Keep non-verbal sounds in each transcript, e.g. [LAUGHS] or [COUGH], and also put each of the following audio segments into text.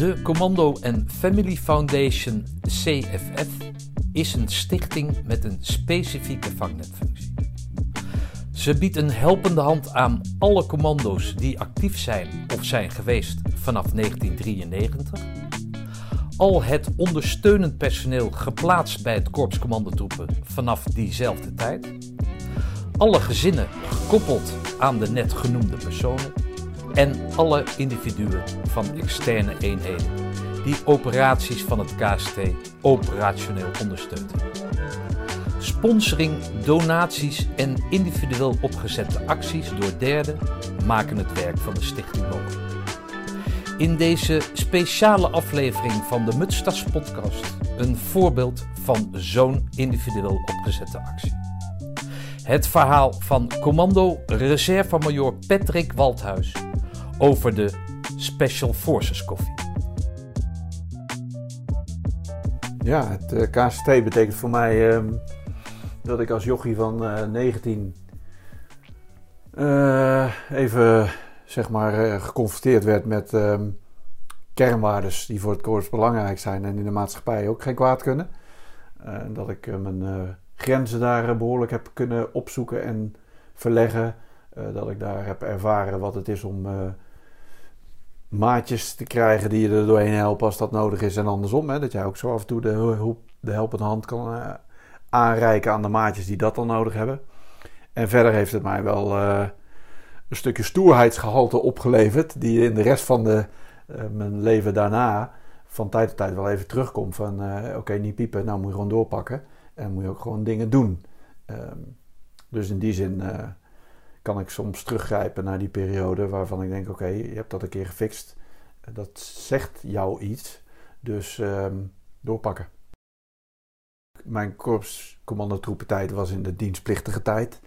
De Commando and Family Foundation CFF is een stichting met een specifieke vangnetfunctie. Ze biedt een helpende hand aan alle commando's die actief zijn of zijn geweest vanaf 1993. Al het ondersteunend personeel geplaatst bij het Korps Commandotroepen vanaf diezelfde tijd. Alle gezinnen gekoppeld aan de net genoemde personen. En alle individuen van externe eenheden die operaties van het KST operationeel ondersteunen. Sponsoring, donaties en individueel opgezette acties door derden maken het werk van de stichting mogelijk. In deze speciale aflevering van de Mutstas podcast een voorbeeld van zo'n individueel opgezette actie. Het verhaal van commando reserve-major Patrick Waldhuis over de Special Forces koffie. Ja, het uh, KST betekent voor mij ehm, dat ik als jochie van uh, 19 uh, even zeg maar geconfronteerd werd met um, kernwaardes die voor het korps belangrijk zijn en in de maatschappij ook geen kwaad kunnen. En dat ik mijn grenzen daar behoorlijk heb kunnen opzoeken en verleggen. dat ik daar heb ervaren wat het is om maatjes te krijgen die je er doorheen helpen als dat nodig is. En andersom, hè, dat jij ook zo af en toe de, de helpende hand kan uh, aanreiken aan de maatjes die dat dan nodig hebben. En verder heeft het mij wel uh, een stukje stoerheidsgehalte opgeleverd, die in de rest van de, uh, mijn leven daarna van tijd tot tijd wel even terugkomt. Van oké, niet piepen, nou moet je gewoon doorpakken. En moet je ook gewoon dingen doen. Um, dus in die zin kan ik soms teruggrijpen naar die periode waarvan ik denk: oké, je hebt dat een keer gefixt. Dat zegt jou iets. Dus um, doorpakken. Mijn korpscommandotroepentijd was in de dienstplichtige tijd.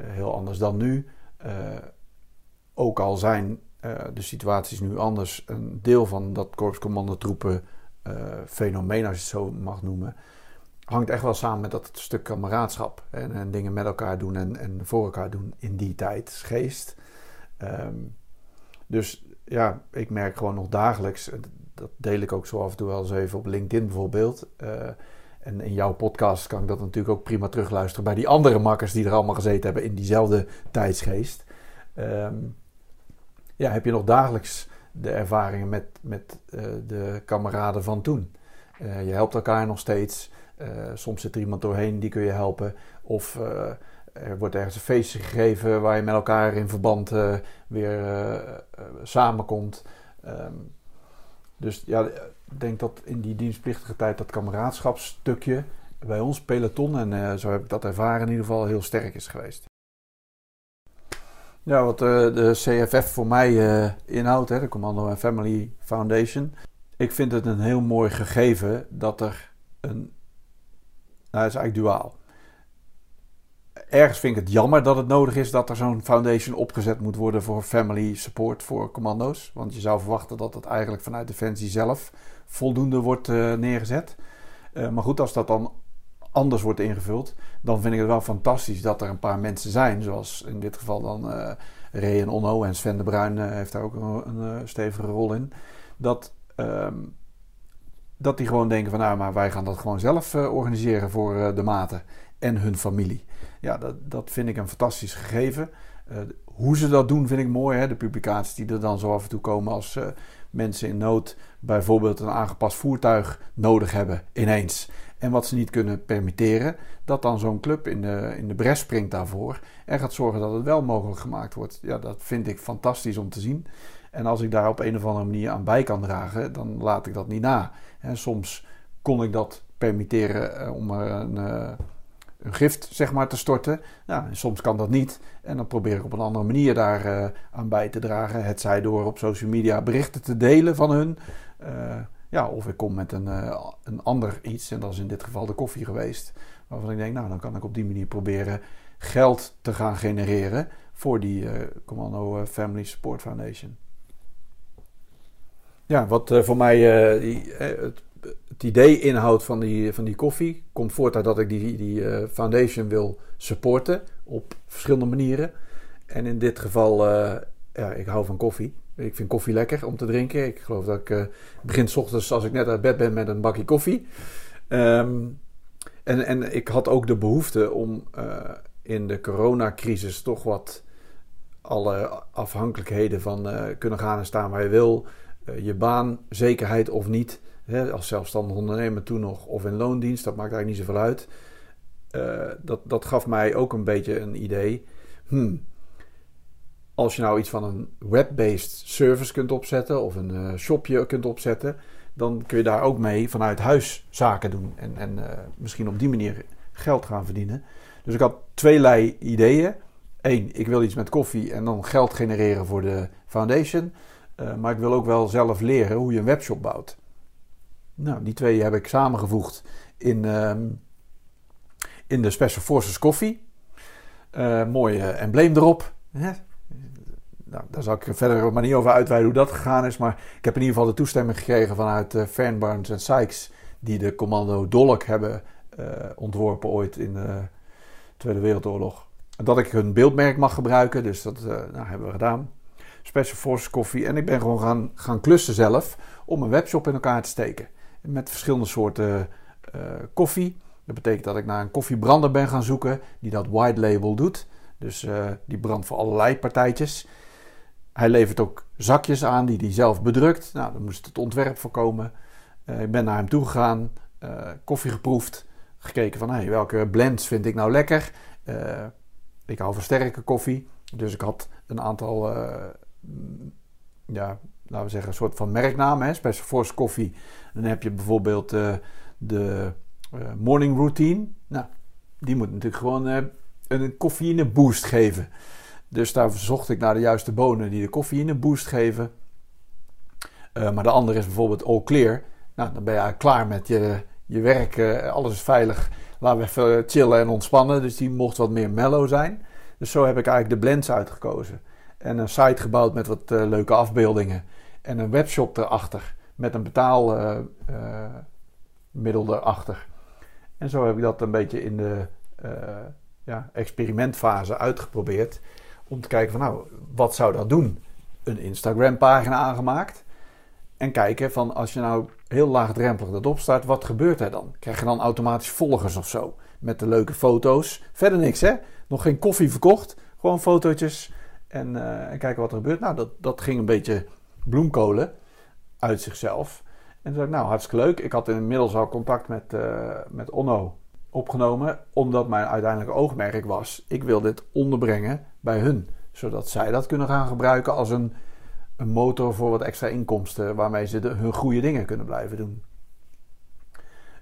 Uh, heel anders dan nu. Uh, ook al zijn de situaties nu anders. Een deel van dat korpscommandotroepen fenomeen, als je het zo mag noemen, hangt echt wel samen met dat stuk kameraadschap. En, en dingen met elkaar doen en, en, voor elkaar doen in die tijdsgeest. Um, dus ja, ik merk gewoon nog dagelijks, dat deel ik ook zo af en toe wel eens even op LinkedIn bijvoorbeeld. Uh, en in jouw podcast kan ik dat natuurlijk ook prima terugluisteren bij die andere makkers die er allemaal gezeten hebben in diezelfde tijdsgeest. Um, ja, heb je nog dagelijks de ervaringen met, met uh, de kameraden van toen. Uh, je helpt elkaar nog steeds. Uh, soms zit er iemand doorheen, die kun je helpen. Of uh, er wordt ergens een feestje gegeven waar je met elkaar in verband uh, weer samenkomt. Um, dus ja, ik denk dat in die dienstplichtige tijd dat kameraadschapsstukje bij ons peloton, en zo heb ik dat ervaren in ieder geval, heel sterk is geweest. Ja, wat de CFF voor mij inhoudt, hè, de Commando and Family Foundation. Ik vind het een heel mooi gegeven dat er een nou, dat is eigenlijk duaal. Ergens vind ik het jammer dat het nodig is dat er zo'n foundation opgezet moet worden voor family support voor commando's. Want je zou verwachten dat het eigenlijk vanuit Defensie zelf voldoende wordt uh, neergezet. Uh, maar goed, als dat dan anders wordt ingevuld, dan vind ik het wel fantastisch dat er een paar mensen zijn. Zoals in dit geval dan uh, Ray en Onno en Sven de Bruin heeft daar ook een, stevige rol in. Dat um, dat die gewoon denken van nou, maar wij gaan dat gewoon zelf uh, organiseren voor uh, de maten en hun familie. Ja, dat, dat vind ik een fantastisch gegeven. Uh, hoe ze dat doen vind ik mooi. Hè? De publicaties die er dan zo af en toe komen als mensen in nood bijvoorbeeld een aangepast voertuig nodig hebben ineens. En wat ze niet kunnen permitteren, dat dan zo'n club in de, in de bres springt daarvoor en gaat zorgen dat het wel mogelijk gemaakt wordt. Ja, dat vind ik fantastisch om te zien. En als ik daar op een of andere manier aan bij kan dragen, dan laat ik dat niet na. Soms kon ik dat permitteren eh, om een, uh, een, gift zeg maar, te storten. Nou, soms kan dat niet. En dan probeer ik op een andere manier daar uh, aan bij te dragen. Het zij door op social media berichten te delen van hun. ja, of ik kom met een, een ander iets. En dat is in dit geval de koffie geweest. Waarvan ik denk, nou, dan kan ik op die manier proberen geld te gaan genereren voor die Commando Family Support Foundation. Ja, wat uh, voor mij die, uh, het, het, idee inhoudt van die, van die koffie komt voort uit dat ik die, die foundation wil supporten op verschillende manieren. En in dit geval, ja, ik hou van koffie. Ik vind koffie lekker om te drinken. Ik geloof dat ik begin s ochtends als ik net uit bed ben met een bakje koffie. Ehm, en, en ik had ook de behoefte om in de coronacrisis toch wat alle afhankelijkheden van kunnen gaan en staan waar je wil. Je baan, zekerheid of niet. Hè, als zelfstandig ondernemer toen nog of in loondienst, dat maakt eigenlijk niet zoveel uit. dat, dat gaf mij ook een beetje een idee. Hmm, als je nou iets van een web-based service kunt opzetten of een uh, shopje kunt opzetten, dan kun je daar ook mee vanuit huis zaken doen en, en misschien op die manier geld gaan verdienen. Dus ik had tweelei ideeën. Eén, ik wil iets met koffie en dan geld genereren voor de foundation. Uh, maar ik wil ook wel zelf leren hoe je een webshop bouwt. Nou, die twee heb ik samengevoegd in, um, in de Special Forces Coffee. mooi embleem erop. Hè? nou, daar zal ik verder maar niet over uitweiden hoe dat gegaan is. Maar ik heb in ieder geval de toestemming gekregen vanuit uh, Fern Barnes en Sykes. Die de commando Dolk hebben uh, ontworpen ooit in de Tweede Wereldoorlog. Dat ik hun beeldmerk mag gebruiken. Dus dat uh, nou, hebben we gedaan. Special Forces koffie. En ik ben gewoon gaan, gaan klussen zelf om een webshop in elkaar te steken. Met verschillende soorten koffie. Dat betekent dat ik naar een koffiebrander ben gaan zoeken die dat white label doet. Dus die brandt voor allerlei partijtjes. Hij levert ook zakjes aan die hij zelf bedrukt. Nou, dan moest het ontwerp voorkomen. Uh, ik ben naar hem toe gegaan, koffie geproefd, gekeken van hey, welke blends vind ik nou lekker. Ik hou van sterke koffie, dus ik had een aantal, ja, laten we zeggen, een soort van merknamen. Hè? Special Force koffie. Dan heb je bijvoorbeeld de morning routine. Nou, die moet natuurlijk gewoon een koffieine boost geven. Dus daar zocht ik naar de juiste bonen die de koffie boost geven. Uh, maar de andere is bijvoorbeeld all clear. Nou, dan ben je klaar met je, je werk. Uh, alles is veilig. Laten we even chillen en ontspannen. Dus die mocht wat meer mellow zijn. Dus zo heb ik eigenlijk de blends uitgekozen. En een site gebouwd met wat uh, leuke afbeeldingen. En een webshop erachter. Met een betaalmiddel erachter. En zo heb ik dat een beetje in de ja, experimentfase uitgeprobeerd om te kijken van nou, wat zou dat doen? Een Instagram pagina aangemaakt. En kijken van als je nou heel laagdrempelig dat opstart, wat gebeurt er dan? Krijg je dan automatisch volgers of zo? Met de leuke foto's. Verder niks hè? Nog geen koffie verkocht. Gewoon fotootjes en, uh, en kijken wat er gebeurt. Nou, dat, dat ging een beetje bloemkolen uit zichzelf. En toen zei ik, nou, hartstikke leuk. Ik had inmiddels al contact met, uh, met Onno opgenomen, omdat mijn uiteindelijke oogmerk was: ik wil dit onderbrengen bij hun, zodat zij dat kunnen gaan gebruiken als een, een motor voor wat extra inkomsten, waarmee ze de, hun goede dingen kunnen blijven doen.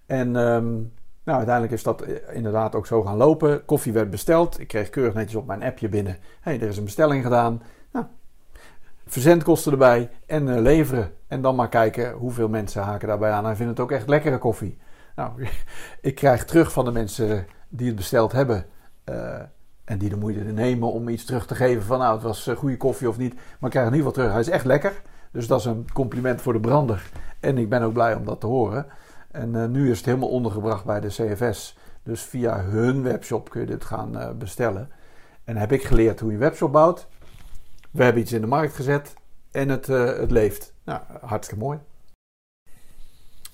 En um, nou, uiteindelijk is dat inderdaad ook zo gaan lopen. Koffie werd besteld. Ik kreeg keurig netjes op mijn appje binnen. hey, er is een bestelling gedaan. Nou, verzendkosten erbij en uh, leveren. En dan maar kijken hoeveel mensen haken daarbij aan. En vinden het ook echt lekkere koffie. Nou, [LAUGHS] ik krijg terug van de mensen die het besteld hebben. Uh, en die de moeite nemen om iets terug te geven van nou het was eh, goede koffie of niet. Maar ik krijg in ieder geval terug. Hij is echt lekker. Dus dat is een compliment voor de brander. En ik ben ook blij om dat te horen. En uh, nu is het helemaal ondergebracht bij de CFS. Dus via hun webshop kun je dit gaan uh, bestellen. En heb ik geleerd hoe je webshop bouwt. We hebben iets in de markt gezet. En het, het leeft. Nou, hartstikke mooi.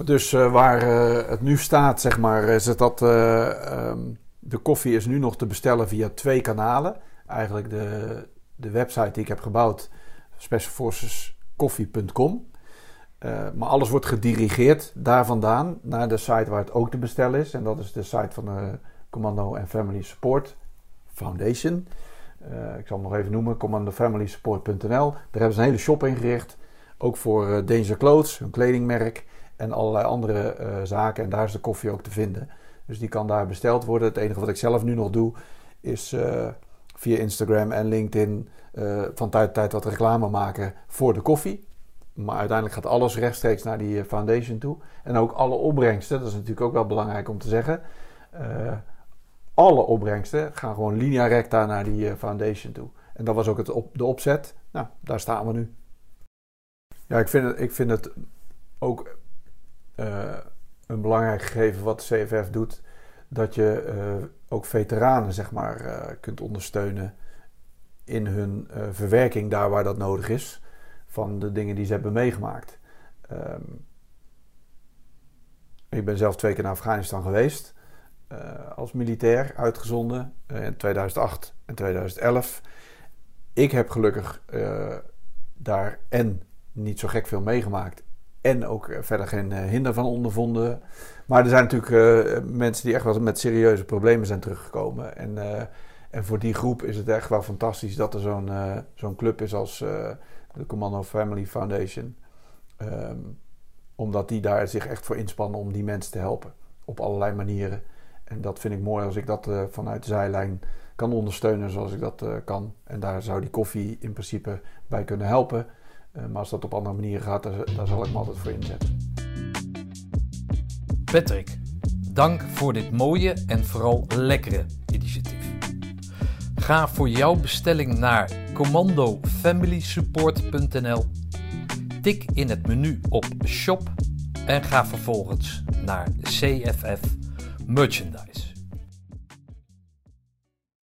Dus waar het nu staat, zeg maar, is dat um, de koffie is nu nog te bestellen via twee kanalen. Eigenlijk de, de website die ik heb gebouwd, specialforceskoffie.com. maar alles wordt gedirigeerd daar vandaan naar de site waar het ook te bestellen is. En dat is de site van de Commando and Family Support Foundation. ik zal hem nog even noemen, commandofamilysupport.nl. Daar hebben ze een hele shop ingericht. Ook voor Danger Clothes, hun kledingmerk en allerlei andere zaken. En daar is de koffie ook te vinden. Dus die kan daar besteld worden. Het enige wat ik zelf nu nog doe is via Instagram en LinkedIn van tijd tot tijd wat reclame maken voor de koffie. Maar uiteindelijk gaat alles rechtstreeks naar die foundation toe. En ook alle opbrengsten, dat is natuurlijk ook wel belangrijk om te zeggen. alle opbrengsten gaan gewoon linea recta naar die foundation toe. En dat was ook het op, de opzet. Nou, daar staan we nu. Ja, ik vind het, ik vind het ook een belangrijk gegeven wat de CFF doet, dat je ook veteranen zeg maar, kunt ondersteunen in hun verwerking daar waar dat nodig is. Van de dingen die ze hebben meegemaakt. Ehm, ik ben zelf twee keer naar Afghanistan geweest. Uh, als militair uitgezonden uh, in 2008 en 2011. Ik heb gelukkig uh, daar en niet zo gek veel meegemaakt. En ook verder geen hinder van ondervonden. Maar er zijn natuurlijk mensen die echt wel met serieuze problemen zijn teruggekomen. En, en voor die groep is het echt wel fantastisch dat er zo'n zo'n club is als de Commando Family Foundation. Um, omdat die daar zich echt voor inspannen om die mensen te helpen. Op allerlei manieren. En dat vind ik mooi als ik dat uh, vanuit de zijlijn kan ondersteunen zoals ik dat uh, kan. En daar zou die koffie in principe bij kunnen helpen. Uh, maar als dat op andere manieren gaat, daar, daar zal ik me altijd voor inzetten. Patrick, dank voor dit mooie en vooral lekkere initiatief. Ga voor jouw bestelling naar commandofamilysupport.nl Tik in het menu op Shop en ga vervolgens naar CFF Merchandise.